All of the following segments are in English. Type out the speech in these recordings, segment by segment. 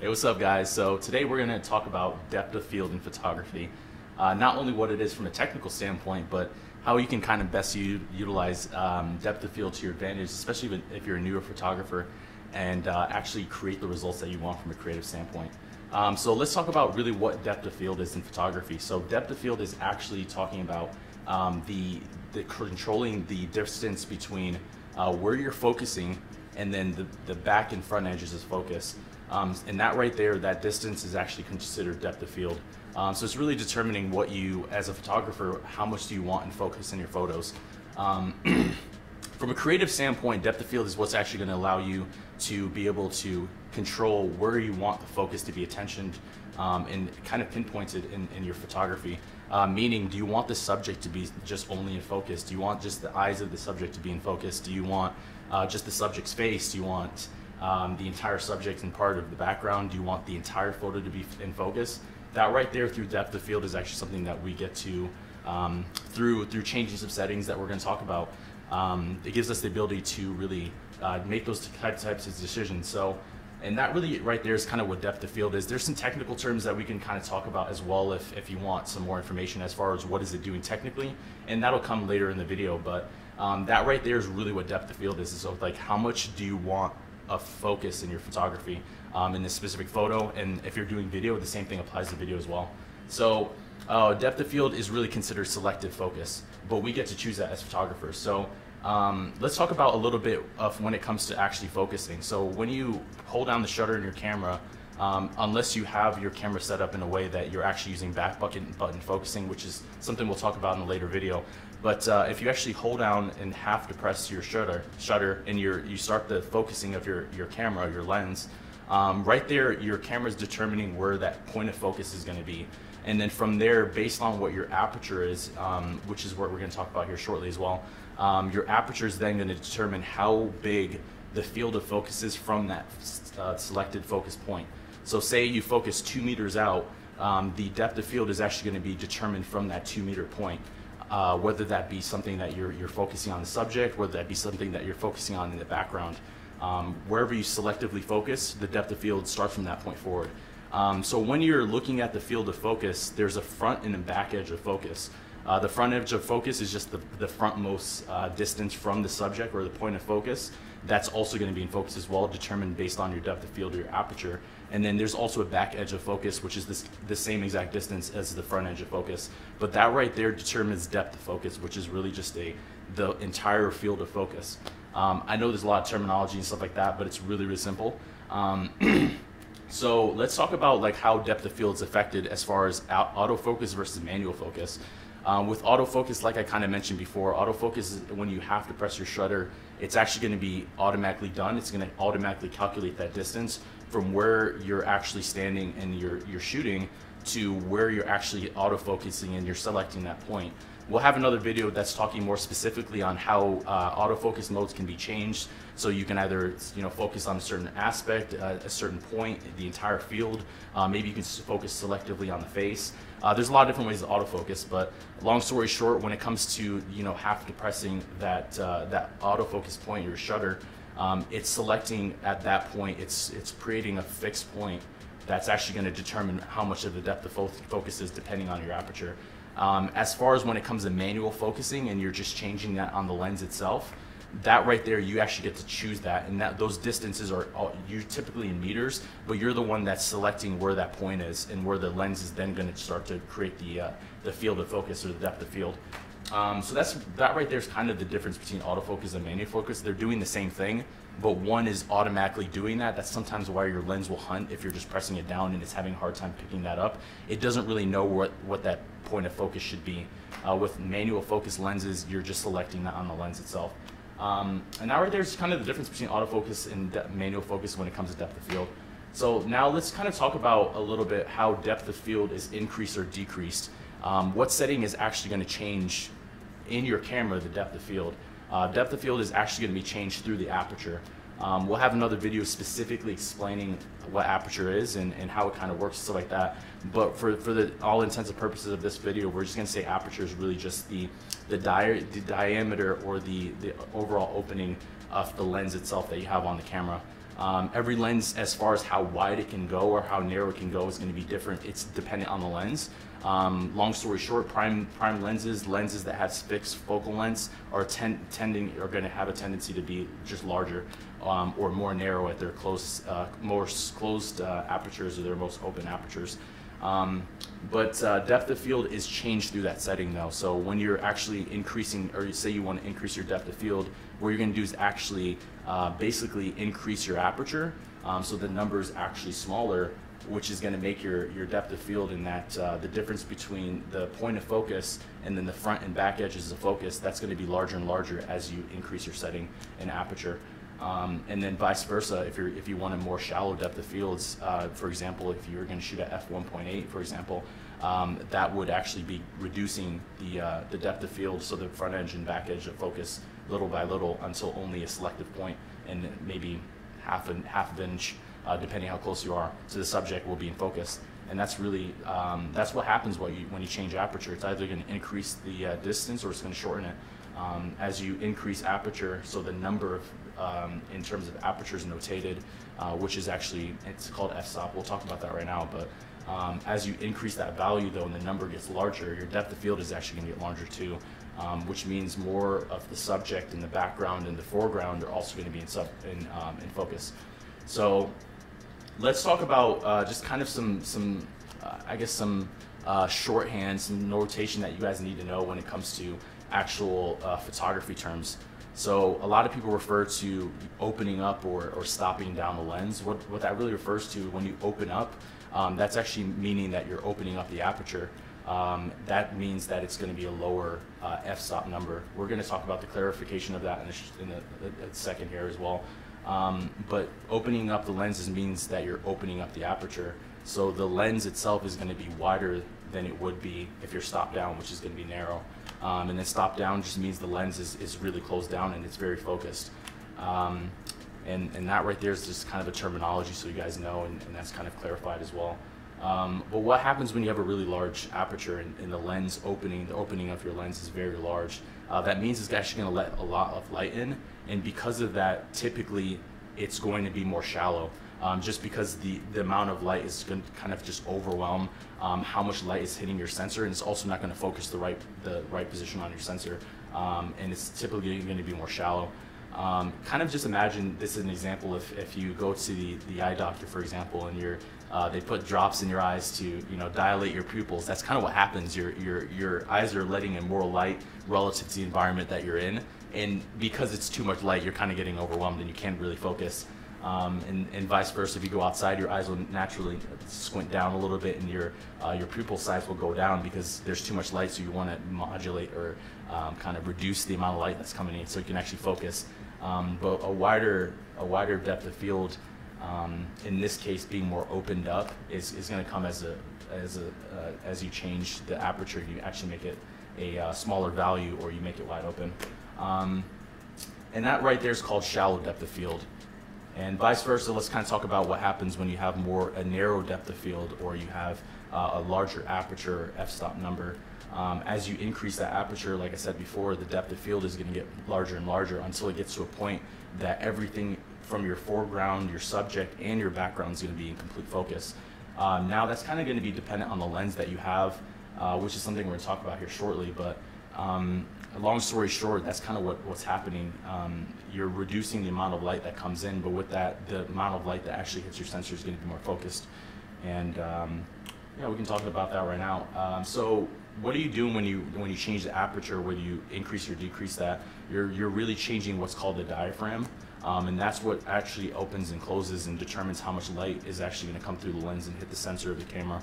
Hey, what's up, guys? So today we're going to talk about depth of field in photography. Uh, not only what it is from a technical standpoint, but how you can kind of best utilize um, depth of field to your advantage, especially if you're a newer photographer, and uh, actually create the results that you want from a creative standpoint. Um, so let's talk about really what depth of field is in photography. So depth of field is actually talking about um, the, the controlling the distance between uh, where you're focusing and then the, the back and front edges of focus. Um, and that right there, that distance is actually considered depth of field. Um, so it's really determining what you, as a photographer, how much do you want in focus in your photos. Um, from a creative standpoint, depth of field is what's actually going to allow you to be able to control where you want the focus to be attentioned um, and kind of pinpointed in, in your photography. Uh, meaning, do you want the subject to be just only in focus? Do you want just the eyes of the subject to be in focus? Do you want uh, just the subject's face? Do you want um, the entire subject and part of the background? Do you want the entire photo to be in focus? That right there through depth of field is actually something that we get to um, through through changing some settings that we're going to talk about. Um, it gives us the ability to really uh, make those types of decisions. So, and that really right there is kind of what depth of field is. There's some technical terms that we can kind of talk about as well if, if you want some more information as far as what is it doing technically, and that'll come later in the video. But um, that right there is really what depth of field is. So like how much do you want a focus in your photography um, in this specific photo. And if you're doing video, the same thing applies to video as well. So uh, depth of field is really considered selective focus, but we get to choose that as photographers. So um, let's talk about a little bit of when it comes to actually focusing. So when you hold down the shutter in your camera, um, unless you have your camera set up in a way that you're actually using back button, button focusing, which is something we'll talk about in a later video. But uh, if you actually hold down and half depress your shutter, shutter, and you you start the focusing of your, your camera, your lens, um, right there, your camera is determining where that point of focus is going to be. And then from there, based on what your aperture is, um, which is what we're going to talk about here shortly as well, um, your aperture is then going to determine how big the field of focus is from that uh, selected focus point. So say you focus two meters out, um, the depth of field is actually going to be determined from that two meter point. Uh, whether that be something that you're, you're focusing on the subject, whether that be something that you're focusing on in the background. Um, wherever you selectively focus, the depth of field starts from that point forward. Um, so when you're looking at the field of focus, there's a front and a back edge of focus. Uh, the front edge of focus is just the, the frontmost uh, distance from the subject or the point of focus. That's also going to be in focus as well, determined based on your depth of field or your aperture. And then there's also a back edge of focus, which is this, the same exact distance as the front edge of focus. But that right there determines depth of focus, which is really just a the entire field of focus. Um, I know there's a lot of terminology and stuff like that, but it's really, really simple. Um, so let's talk about like how depth of field is affected as far as autofocus versus manual focus. Um, with autofocus, like I kind of mentioned before, autofocus is when you have to press your shutter, it's actually going to be automatically done. It's going to automatically calculate that distance from where you're actually standing and you're, you're shooting to where you're actually autofocusing and you're selecting that point. We'll have another video that's talking more specifically on how uh, autofocus modes can be changed. So you can either you know focus on a certain aspect, uh, a certain point, the entire field. Uh, maybe you can focus selectively on the face. Uh, there's a lot of different ways to autofocus, but long story short, when it comes to you know half depressing that uh, that autofocus point, your shutter, um, it's selecting at that point. It's it's creating a fixed point that's actually going to determine how much of the depth of fo focus is depending on your aperture. Um, as far as when it comes to manual focusing and you're just changing that on the lens itself, that right there, you actually get to choose that. And that those distances are all, you typically in meters, but you're the one that's selecting where that point is and where the lens is then going to start to create the, uh, the field of focus or the depth of field. Um, so that's that right there is kind of the difference between autofocus and manual focus. They're doing the same thing, but one is automatically doing that. That's sometimes why your lens will hunt if you're just pressing it down and it's having a hard time picking that up. It doesn't really know what, what that point of focus should be. Uh, with manual focus lenses, you're just selecting that on the lens itself. Um, and now right there's kind of the difference between autofocus and manual focus when it comes to depth of field. So now let's kind of talk about a little bit how depth of field is increased or decreased. Um, what setting is actually going to change in your camera the depth of field? Uh, depth of field is actually going to be changed through the aperture. Um, we'll have another video specifically explaining what aperture is and, and how it kind of works and stuff like that. But for, for the all intents and purposes of this video, we're just going to say aperture is really just the, the, di the diameter or the, the overall opening of the lens itself that you have on the camera. Um, every lens, as far as how wide it can go or how narrow it can go, is going to be different. It's dependent on the lens. Um, long story short, prime prime lenses, lenses that have fixed focal lengths, are ten, tending are going to have a tendency to be just larger um, or more narrow at their close, uh, closed uh, apertures or their most open apertures. Um, but uh, depth of field is changed through that setting though. So when you're actually increasing, or you say you want to increase your depth of field, what you're going to do is actually uh, basically increase your aperture. Um, so the number is actually smaller, which is going to make your, your depth of field in that uh, the difference between the point of focus and then the front and back edges of focus, that's going to be larger and larger as you increase your setting and aperture. Um, and then vice versa, if, you're, if you want a more shallow depth of fields, uh, for example, if you're going to shoot at f1.8, for example, um, that would actually be reducing the, uh, the depth of field, so the front edge and back edge of focus little by little until only a selective point and maybe half an half an inch, uh, depending how close you are to the subject, will be in focus. And that's really um, that's what happens when you, when you change aperture. It's either going to increase the uh, distance or it's going to shorten it. Um, as you increase aperture, so the number of um, in terms of apertures notated, uh, which is actually, it's called f-stop. We'll talk about that right now. But um, as you increase that value though and the number gets larger, your depth of field is actually gonna get larger too, um, which means more of the subject in the background and the foreground are also gonna be in, sub, in, um, in focus. So let's talk about uh, just kind of some, some uh, I guess some uh, shorthand, some notation that you guys need to know when it comes to actual uh, photography terms. So a lot of people refer to opening up or, or stopping down the lens. What, what that really refers to when you open up, um, that's actually meaning that you're opening up the aperture. Um, that means that it's going to be a lower uh, f-stop number. We're going to talk about the clarification of that in a, in a, a second here as well. Um, but opening up the lenses means that you're opening up the aperture. So the lens itself is going to be wider than it would be if you're stopped down, which is going to be narrow. Um, and then stop down just means the lens is, is really closed down and it's very focused. Um, and, and that right there is just kind of a terminology so you guys know, and, and that's kind of clarified as well. Um, but what happens when you have a really large aperture and, and, the lens opening, the opening of your lens is very large? Uh, that means it's actually going to let a lot of light in, and because of that, typically it's going to be more shallow um, just because the, the amount of light is going to kind of just overwhelm um, how much light is hitting your sensor, and it's also not going to focus the right the right position on your sensor, um, and it's typically going to be more shallow. Um, kind of just imagine this is an example if, if you go to the, the eye doctor, for example, and you're uh, they put drops in your eyes to you know dilate your pupils. That's kind of what happens. Your your your eyes are letting in more light relative to the environment that you're in, and because it's too much light, you're kind of getting overwhelmed and you can't really focus. Um, and, and, vice versa. If you go outside, your eyes will naturally squint down a little bit, and your uh, your pupil size will go down because there's too much light. So you want to modulate or um, kind of reduce the amount of light that's coming in, so you can actually focus. Um, but a wider a wider depth of field, um, in this case, being more opened up, is, is going to come as a as a uh, as you change the aperture. You actually make it a uh, smaller value, or you make it wide open. Um, and that right there is called shallow depth of field. And vice versa, let's kind of talk about what happens when you have more a narrow depth of field or you have uh, a larger aperture f-stop number. Um, as you increase that aperture, like I said before, the depth of field is going to get larger and larger until it gets to a point that everything from your foreground, your subject, and your background is going to be in complete focus. Um, now that's kind of going to be dependent on the lens that you have, uh, which is something we're going to talk about here shortly. But um, long story short, that's kind of what, what's happening. Um, you're reducing the amount of light that comes in, but with that, the amount of light that actually hits your sensor is going to be more focused. And um, yeah, we can talk about that right now. Um, so what are you doing when you when you change the aperture, whether you increase or decrease that? You're, you're really changing what's called the diaphragm. Um, and that's what actually opens and closes and determines how much light is actually going to come through the lens and hit the sensor of the camera.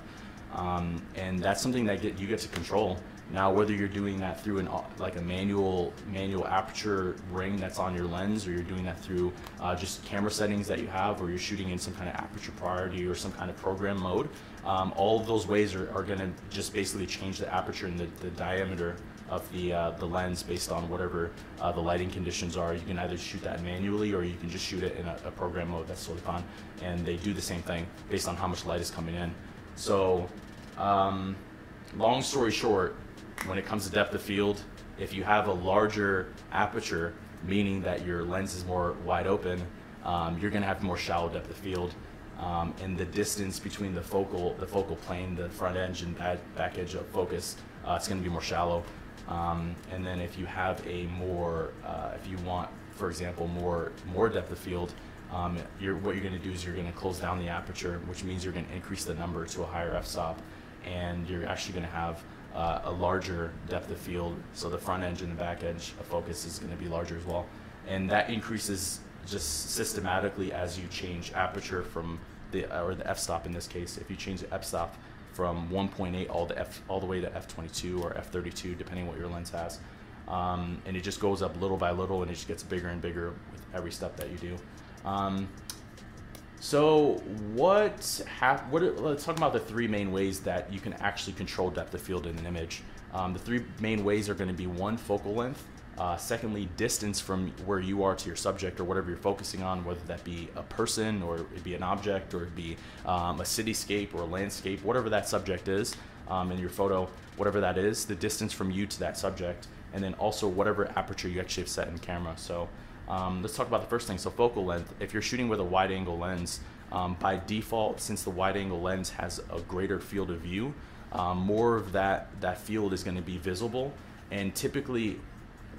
Um, and that's something that get, you get to control. Now, whether you're doing that through an like a manual manual aperture ring that's on your lens, or you're doing that through uh, just camera settings that you have, or you're shooting in some kind of aperture priority or some kind of program mode, um, all of those ways are, are going to just basically change the aperture and the, the diameter of the uh, the lens based on whatever uh, the lighting conditions are. You can either shoot that manually or you can just shoot it in a, a program mode. That's fine, and they do the same thing based on how much light is coming in. So, um, long story short, when it comes to depth of field, if you have a larger aperture, meaning that your lens is more wide open, um, you're going to have more shallow depth of field. Um, and the distance between the focal the focal plane, the front edge and back, back edge of focus, uh, it's going to be more shallow. Um, and then if you have a more, uh, if you want, for example, more more depth of field, um, you're, what you're going to do is you're going to close down the aperture, which means you're going to increase the number to a higher f-stop, and you're actually going to have uh, a larger depth of field. So the front edge and the back edge of focus is going to be larger as well, and that increases just systematically as you change aperture from the or the f-stop in this case. If you change the f-stop from 1.8 all the f all the way to f22 or f32, depending what your lens has, um, and it just goes up little by little, and it just gets bigger and bigger with every step that you do. Um, so what what let's talk about the three main ways that you can actually control depth of field in an image. Um, the three main ways are going to be one focal length, uh, secondly distance from where you are to your subject or whatever you're focusing on, whether that be a person or it be an object or it be um, a cityscape or a landscape, whatever that subject is um, in your photo, whatever that is, the distance from you to that subject, and then also whatever aperture you actually have set in camera. So um, let's talk about the first thing. So focal length. If you're shooting with a wide angle lens, um, by default, since the wide angle lens has a greater field of view, um, more of that, that field is going to be visible. And typically,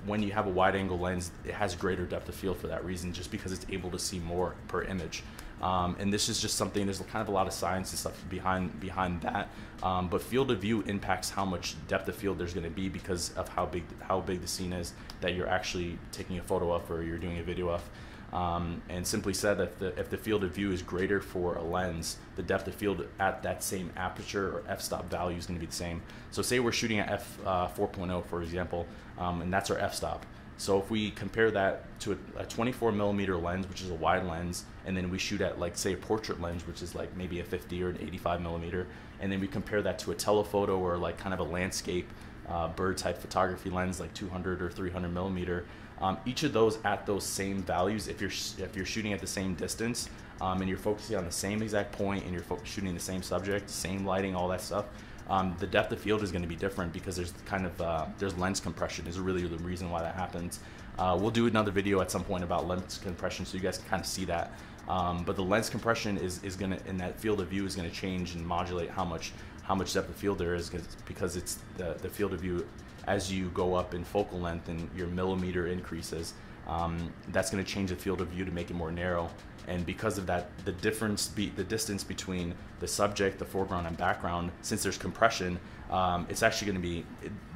when you have a wide angle lens, it has greater depth of field for that reason, just because it's able to see more per image. Um, and this is just something. There's kind of a lot of science and stuff behind behind that. Um, but field of view impacts how much depth of field there's going to be because of how big how big the scene is that you're actually taking a photo of or you're doing a video of. Um, and simply said, if the, if the field of view is greater for a lens, the depth of field at that same aperture or f-stop value is going to be the same. So say we're shooting at f uh, 4.0, for example, um, and that's our f-stop. So if we compare that to a, a 24 millimeter lens, which is a wide lens, and then we shoot at like say a portrait lens, which is like maybe a 50 or an 85 millimeter, and then we compare that to a telephoto or like kind of a landscape uh, bird type photography lens, like 200 or 300 millimeter. Um, each of those at those same values, if you're if you're shooting at the same distance um, and you're focusing on the same exact point and you're shooting the same subject, same lighting, all that stuff, um, the depth of field is going to be different because there's kind of uh, there's lens compression is really the reason why that happens. Uh, we'll do another video at some point about lens compression so you guys can kind of see that. Um, but the lens compression is, is going to, in that field of view is going to change and modulate how much how much depth of field there is because it's the, the field of view as you go up in focal length and your millimeter increases. Um, that's going to change the field of view to make it more narrow and because of that the difference be the distance between the subject the foreground and background since there's compression um, it's actually going to be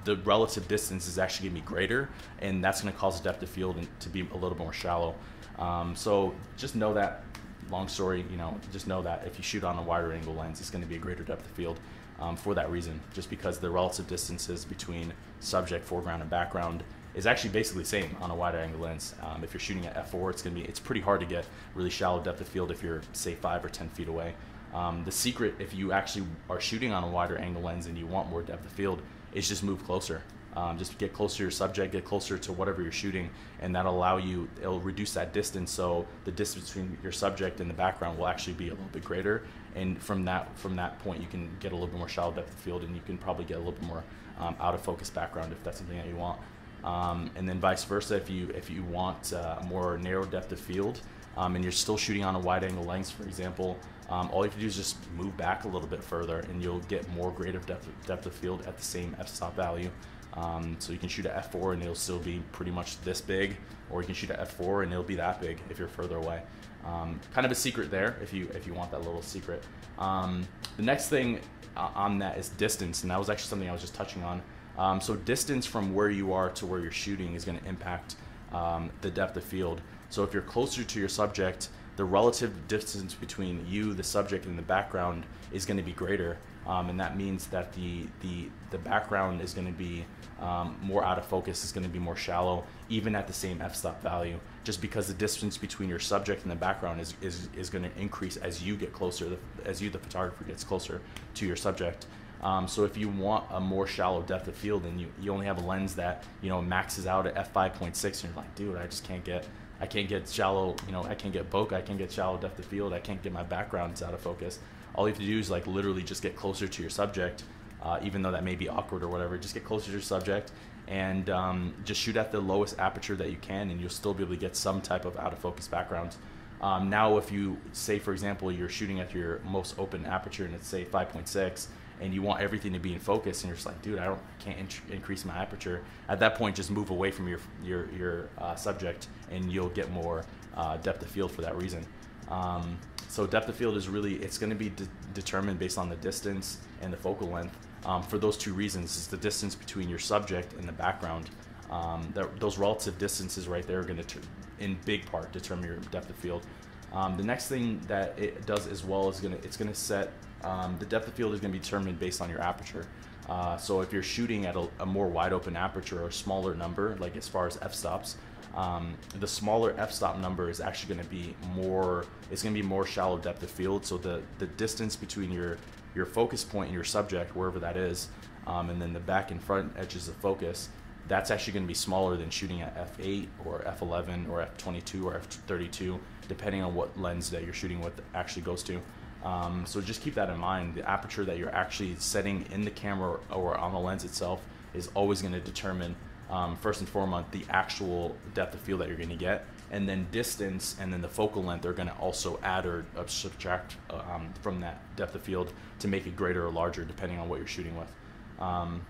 the relative distance is actually going to be greater and that's going to cause the depth of field to be a little more shallow. Um, so just know that long story you know just know that if you shoot on a wider angle lens it's going to be a greater depth of field um, for that reason just because the relative distances between subject foreground and background is actually basically the same on a wider angle lens. Um, if you're shooting at f4, it's gonna be it's pretty hard to get really shallow depth of field if you're say five or ten feet away. Um, the secret, if you actually are shooting on a wider angle lens and you want more depth of field, is just move closer. Um, just get closer to your subject, get closer to whatever you're shooting, and that'll allow you. It'll reduce that distance, so the distance between your subject and the background will actually be a little bit greater. And from that from that point, you can get a little bit more shallow depth of field, and you can probably get a little bit more um, out of focus background if that's something that you want. Um, and then vice versa, if you if you want uh, more narrow depth of field, um, and you're still shooting on a wide angle lens, for example, um, all you have to do is just move back a little bit further, and you'll get more greater depth depth of field at the same f-stop value. Um, so you can shoot at f4 and it'll still be pretty much this big, or you can shoot at f4 and it'll be that big if you're further away. Um, kind of a secret there if you if you want that little secret. Um, the next thing uh, on that is distance, and that was actually something I was just touching on. Um, so distance from where you are to where you're shooting is going to impact um, the depth of field. So if you're closer to your subject, the relative distance between you, the subject, and the background is going to be greater, um, and that means that the the the background is going to be um, more out of focus, is going to be more shallow, even at the same f-stop value, just because the distance between your subject and the background is is, is going to increase as you get closer, as you the photographer gets closer to your subject. Um, so if you want a more shallow depth of field and you, you only have a lens that you know maxes out at f5.6 and you're like dude I just can't get I can't get shallow you know I can't get bokeh I can't get shallow depth of field I can't get my backgrounds out of focus. All you have to do is like literally just get closer to your subject uh, even though that may be awkward or whatever just get closer to your subject and um, just shoot at the lowest aperture that you can and you'll still be able to get some type of out of focus background. Um, now, if you say, for example, you're shooting at your most open aperture and it's say 5.6, and you want everything to be in focus, and you're just like, dude, I don't, can't in- increase my aperture. At that point, just move away from your your your uh, subject, and you'll get more uh, depth of field for that reason. Um, so depth of field is really it's going to be de- determined based on the distance and the focal length. Um, for those two reasons, it's the distance between your subject and the background. Um, those relative distances right there are going to, in big part, determine your depth of field. Um, the next thing that it does as well is going to it's going to set um, the depth of field is going to be determined based on your aperture. Uh, so if you're shooting at a, a, more wide open aperture or smaller number, like as far as f-stops, um, the smaller f-stop number is actually going to be more. It's going to be more shallow depth of field. So the the distance between your your focus point and your subject, wherever that is, um, and then the back and front edges of focus, that's actually going to be smaller than shooting at f8 or f11 or f22 or f32, depending on what lens that you're shooting with actually goes to. Um, so just keep that in mind. The aperture that you're actually setting in the camera or on the lens itself is always going to determine, um, first and foremost, the actual depth of field that you're going to get. And then distance and then the focal length are going to also add or subtract um, from that depth of field to make it greater or larger depending on what you're shooting with. Um,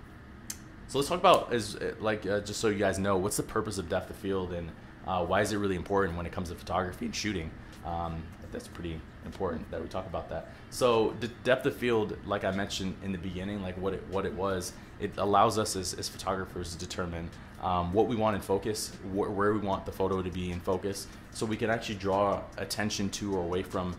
so let's talk about is like uh, just so you guys know what's the purpose of depth of field and uh, why is it really important when it comes to photography and shooting. Um, that's pretty important that we talk about that. So the depth of field, like I mentioned in the beginning, like what it what it was, it allows us as, as photographers to determine um, what we want in focus, wh- where we want the photo to be in focus, so we can actually draw attention to or away from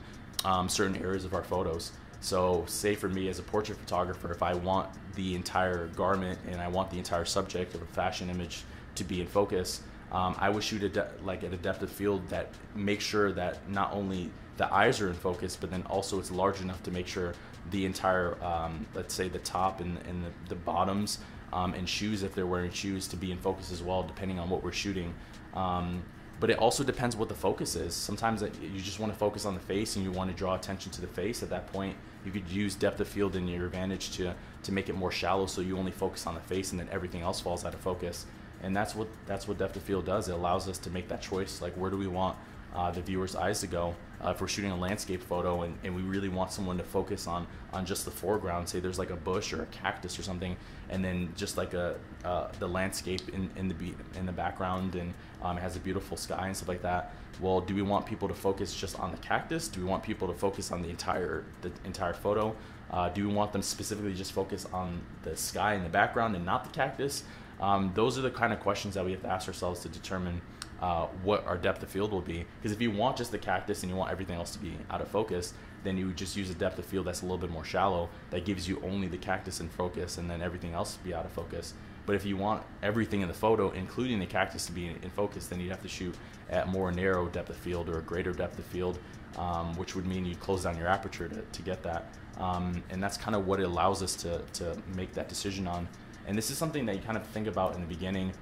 um, certain areas of our photos. So, say for me as a portrait photographer, if I want the entire garment and I want the entire subject of a fashion image to be in focus, um, I would shoot a like at a depth of field that makes sure that not only the eyes are in focus, but then also it's large enough to make sure the entire, um, let's say the top and, and the, the bottoms um, and shoes, if they're wearing shoes, to be in focus as well, depending on what we're shooting. Um, but it also depends what the focus is. Sometimes you just want to focus on the face and you want to draw attention to the face. At that point, you could use depth of field in your advantage to to make it more shallow, so you only focus on the face and then everything else falls out of focus. And that's what that's what depth of field does. It allows us to make that choice. Like where do we want uh, the viewer's eyes to go. Uh, if we're shooting a landscape photo and, and we really want someone to focus on on just the foreground, say there's like a bush or a cactus or something, and then just like a uh, the landscape in, in the be- in the background and um, it has a beautiful sky and stuff like that. Well, do we want people to focus just on the cactus? Do we want people to focus on the entire the entire photo? Uh, do we want them specifically just focus on the sky in the background and not the cactus? Um, those are the kind of questions that we have to ask ourselves to determine uh, what our depth of field will be. Because if you want just the cactus and you want everything else to be out of focus, then you would just use a depth of field that's a little bit more shallow that gives you only the cactus in focus and then everything else to be out of focus. But if you want everything in the photo, including the cactus, to be in, focus, then you'd have to shoot at more narrow depth of field or a greater depth of field, um, which would mean you close down your aperture to, to get that. Um, and that's kind of what it allows us to, to make that decision on. And this is something that you kind of think about in the beginning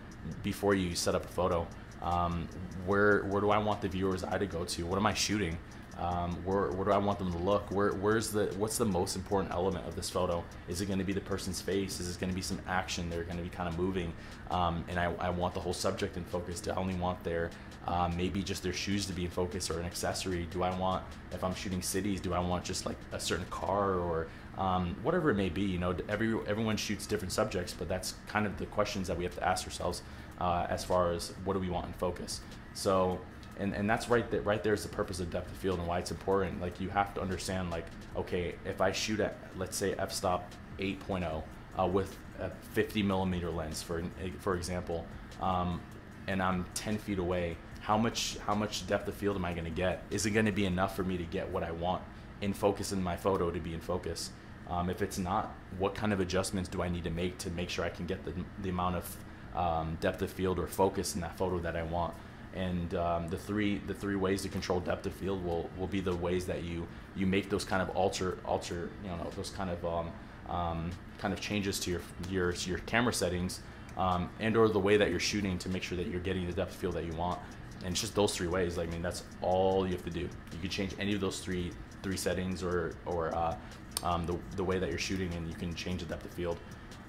before you set up a photo. Um, where where do I want the viewer's eye to go to? What am I shooting? Um, where, where do I want them to look? Where, where's the what's the most important element of this photo? Is it going to be the person's face? Is it going to be some action? They're going to be kind of moving, um, and I, I want the whole subject in focus. Do I only want their um, maybe just their shoes to be in focus or an accessory? Do I want if I'm shooting cities? Do I want just like a certain car or um, whatever it may be? You know, every everyone shoots different subjects, but that's kind of the questions that we have to ask ourselves uh, as far as what do we want in focus. So, and, and that's right there, right there is the purpose of depth of field and why it's important. Like you have to understand, like, okay, if I shoot at, let's say f-stop 8.0 uh, with a 50 millimeter lens, for, for example, um, and I'm 10 feet away, how much, how much depth of field am I going to get? Is it going to be enough for me to get what I want in focus in my photo to be in focus? Um, if it's not, what kind of adjustments do I need to make to make sure I can get the, the amount of um, depth of field or focus in that photo that I want. And um, the three the three ways to control depth of field will, will be the ways that you you make those kind of alter alter you know those kind of um, um, kind of changes to your your your camera settings um, and or the way that you're shooting to make sure that you're getting the depth of field that you want. And it's just those three ways. I mean, that's all you have to do. You can change any of those three three settings or or uh, um, the the way that you're shooting, and you can change the depth of field.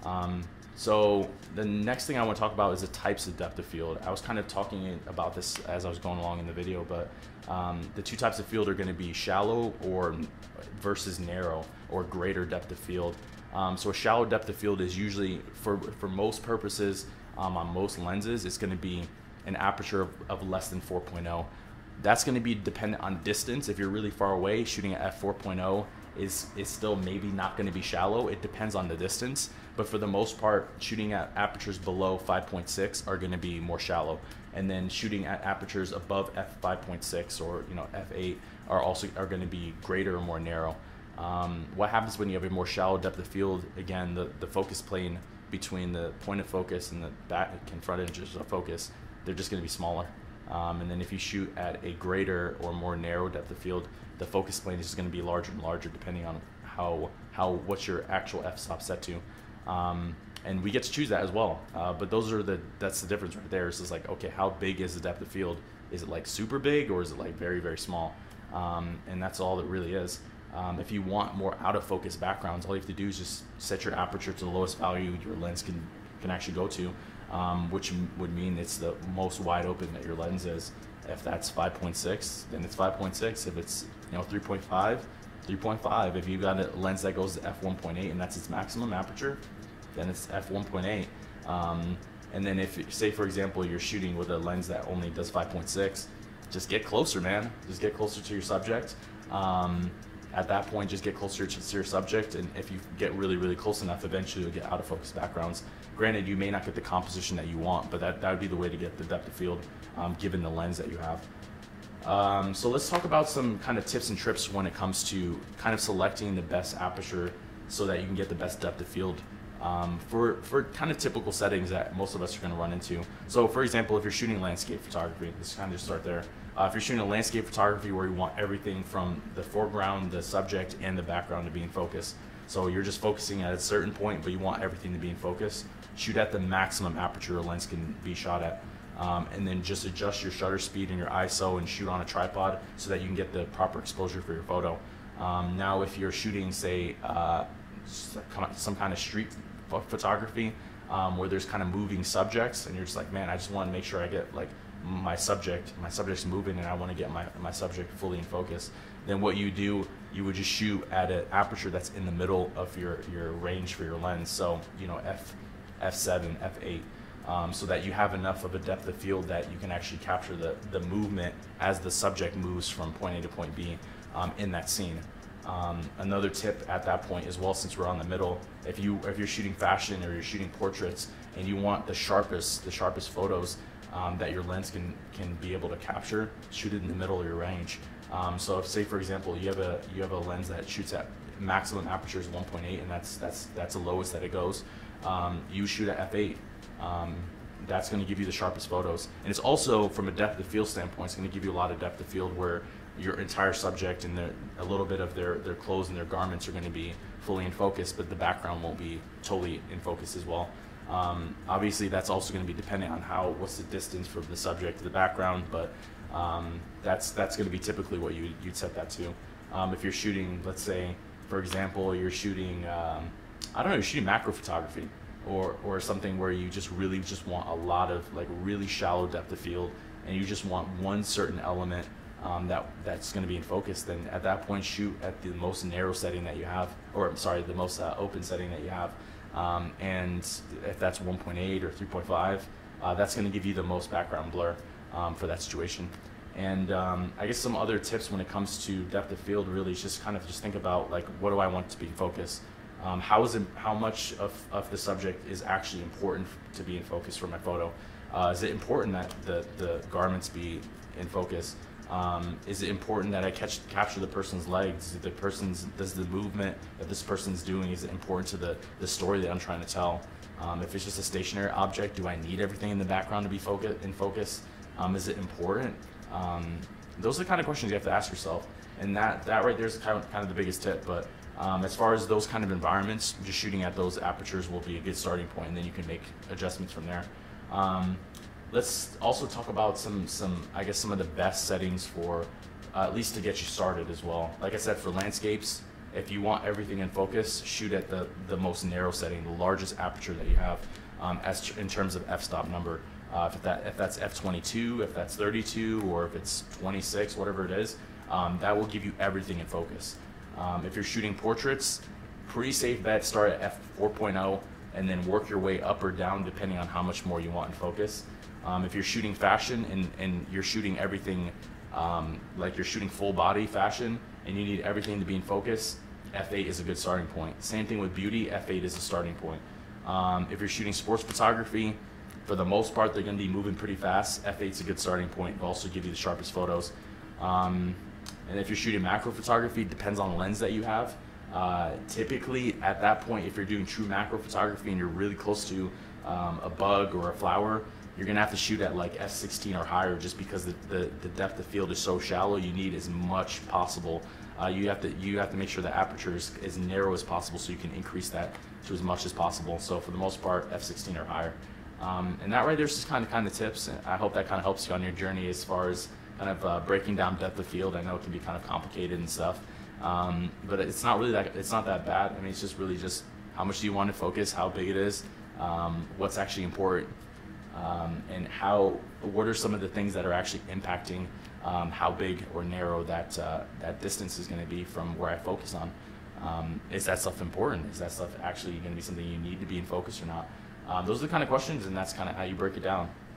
Um, So the next thing I want to talk about is the types of depth of field. I was kind of talking about this as I was going along in the video, but um, the two types of field are going to be shallow or versus narrow or greater depth of field. Um, so a shallow depth of field is usually, for, for most purposes, um, on most lenses, it's going to be an aperture of, of less than 4.0. That's going to be dependent on distance. If you're really far away, shooting at f4.0 is is still maybe not going to be shallow. It depends on the distance, but for the most part, shooting at apertures below 5.6 are going to be more shallow, and then shooting at apertures above f5.6 or you know f8 are also are going to be greater or more narrow. Um, what happens when you have a more shallow depth of field? Again, the, the focus plane between the point of focus and the back and front edges of focus, they're just going to be smaller. Um, and then if you shoot at a greater or more narrow depth of field, the focus plane is going to be larger and larger depending on how how what's your actual f-stop set to. Um, and we get to choose that as well. Uh, but those are the that's the difference right there. It's like okay, how big is the depth of field? Is it like super big or is it like very very small? Um, and that's all it really is. Um, if you want more out of focus backgrounds, all you have to do is just set your aperture to the lowest value your lens can can actually go to, um, which would mean it's the most wide open that your lens is. If that's 5.6, then it's 5.6. If it's you know 3.5, 3.5. If you've got a lens that goes to f1.8 and that's its maximum aperture, then it's f1.8. Um, and then if say for example you're shooting with a lens that only does 5.6, just get closer, man. Just get closer to your subject. Um, at that point, just get closer to your subject, and if you get really, really close enough, eventually you'll get out of focus backgrounds. Granted, you may not get the composition that you want, but that, that would be the way to get the depth of field, um, given the lens that you have. Um, so let's talk about some kind of tips and trips when it comes to kind of selecting the best aperture so that you can get the best depth of field um, for, for kind of typical settings that most of us are going to run into. So for example, if you're shooting landscape photography, let's kind of just start there. Uh, if you're shooting a landscape photography where you want everything from the foreground, the subject, and the background to be in focus, so you're just focusing at a certain point, but you want everything to be in focus, shoot at the maximum aperture a lens can be shot at. Um, and then just adjust your shutter speed and your ISO and shoot on a tripod so that you can get the proper exposure for your photo. Um, now, if you're shooting, say, uh, some kind of street photography um, where there's kind of moving subjects, and you're just like, man, I just want to make sure I get like my subject, my subject's moving, and I want to get my, my subject fully in focus, then what you do, you would just shoot at an aperture that's in the middle of your, your range for your lens. So, you know, f f7, f8, um, so that you have enough of a depth of field that you can actually capture the, the movement as the subject moves from point A to point B um, in that scene. Um, another tip at that point as well, since we're on the middle, if you if you're shooting fashion or you're shooting portraits and you want the sharpest the sharpest photos, um, that your lens can can be able to capture, shoot it in the middle of your range. Um, so if say for example you have a you have a lens that shoots at maximum aperture is 1.8 and that's that's that's the lowest that it goes. Um, you shoot at f8. Um, that's going to give you the sharpest photos, and it's also from a depth of field standpoint, it's going to give you a lot of depth of field where your entire subject and the, a little bit of their, their clothes and their garments are going to be fully in focus, but the background won't be totally in focus as well. Um, obviously, that's also going to be dependent on how what's the distance from the subject to the background, but um, that's that's going to be typically what you you'd set that to. Um, if you're shooting, let's say, for example, you're shooting, um, I don't know, you're shooting macro photography, or or something where you just really just want a lot of like really shallow depth of field, and you just want one certain element um, that that's going to be in focus, then at that point shoot at the most narrow setting that you have, or I'm sorry, the most uh, open setting that you have. Um, and if that's 1.8 or 3.5, uh, that's going to give you the most background blur um, for that situation. And um, I guess some other tips when it comes to depth of field really is just kind of just think about like what do I want to be in focus. Um, how is it, how much of, of the subject is actually important to be in focus for my photo? Uh, is it important that the, the garments be in focus? Um, is it important that I catch capture the person's legs? The person's does the movement that this person's doing is it important to the the story that I'm trying to tell? Um, if it's just a stationary object, do I need everything in the background to be focus in focus? Um, is it important? Um, those are the kind of questions you have to ask yourself, and that that right there is kind of, kind of the biggest tip. But um, as far as those kind of environments, just shooting at those apertures will be a good starting point, and then you can make adjustments from there. Let's also talk about some some I guess some of the best settings for uh, at least to get you started as well. Like I said, for landscapes, if you want everything in focus, shoot at the, the most narrow setting, the largest aperture that you have um, as in terms of f-stop number. Uh, if that if that's f22, if that's 32, or if it's 26, whatever it is, um, that will give you everything in focus. Um, if you're shooting portraits, pretty safe bet start at f4.0 and then work your way up or down depending on how much more you want in focus. Um, if you're shooting fashion and, and you're shooting everything um, like you're shooting full body fashion and you need everything to be in focus, f8 is a good starting point. Same thing with beauty, f8 is a starting point. Um, if you're shooting sports photography, for the most part, they're going to be moving pretty fast. F8 is a good starting point. It'll also give you the sharpest photos. Um, and if you're shooting macro photography, depends on the lens that you have. Uh, typically, at that point, if you're doing true macro photography and you're really close to um, a bug or a flower, you're gonna have to shoot at like f16 or higher, just because the, the, the depth of field is so shallow. You need as much possible. Uh, you have to you have to make sure the aperture is as narrow as possible, so you can increase that to as much as possible. So for the most part, f16 or higher. Um, and that right there's just kind of kind of tips. And I hope that kind of helps you on your journey as far as kind of uh, breaking down depth of field. I know it can be kind of complicated and stuff, um, but it's not really that it's not that bad. I mean, it's just really just how much do you want to focus, how big it is, um, what's actually important, um, and how what are some of the things that are actually impacting um, how big or narrow that uh, that distance is going to be from where I focus on. Um, is that stuff important? Is that stuff actually going to be something you need to be in focus or not? Um, those are the kind of questions, and that's kind of how you break it down.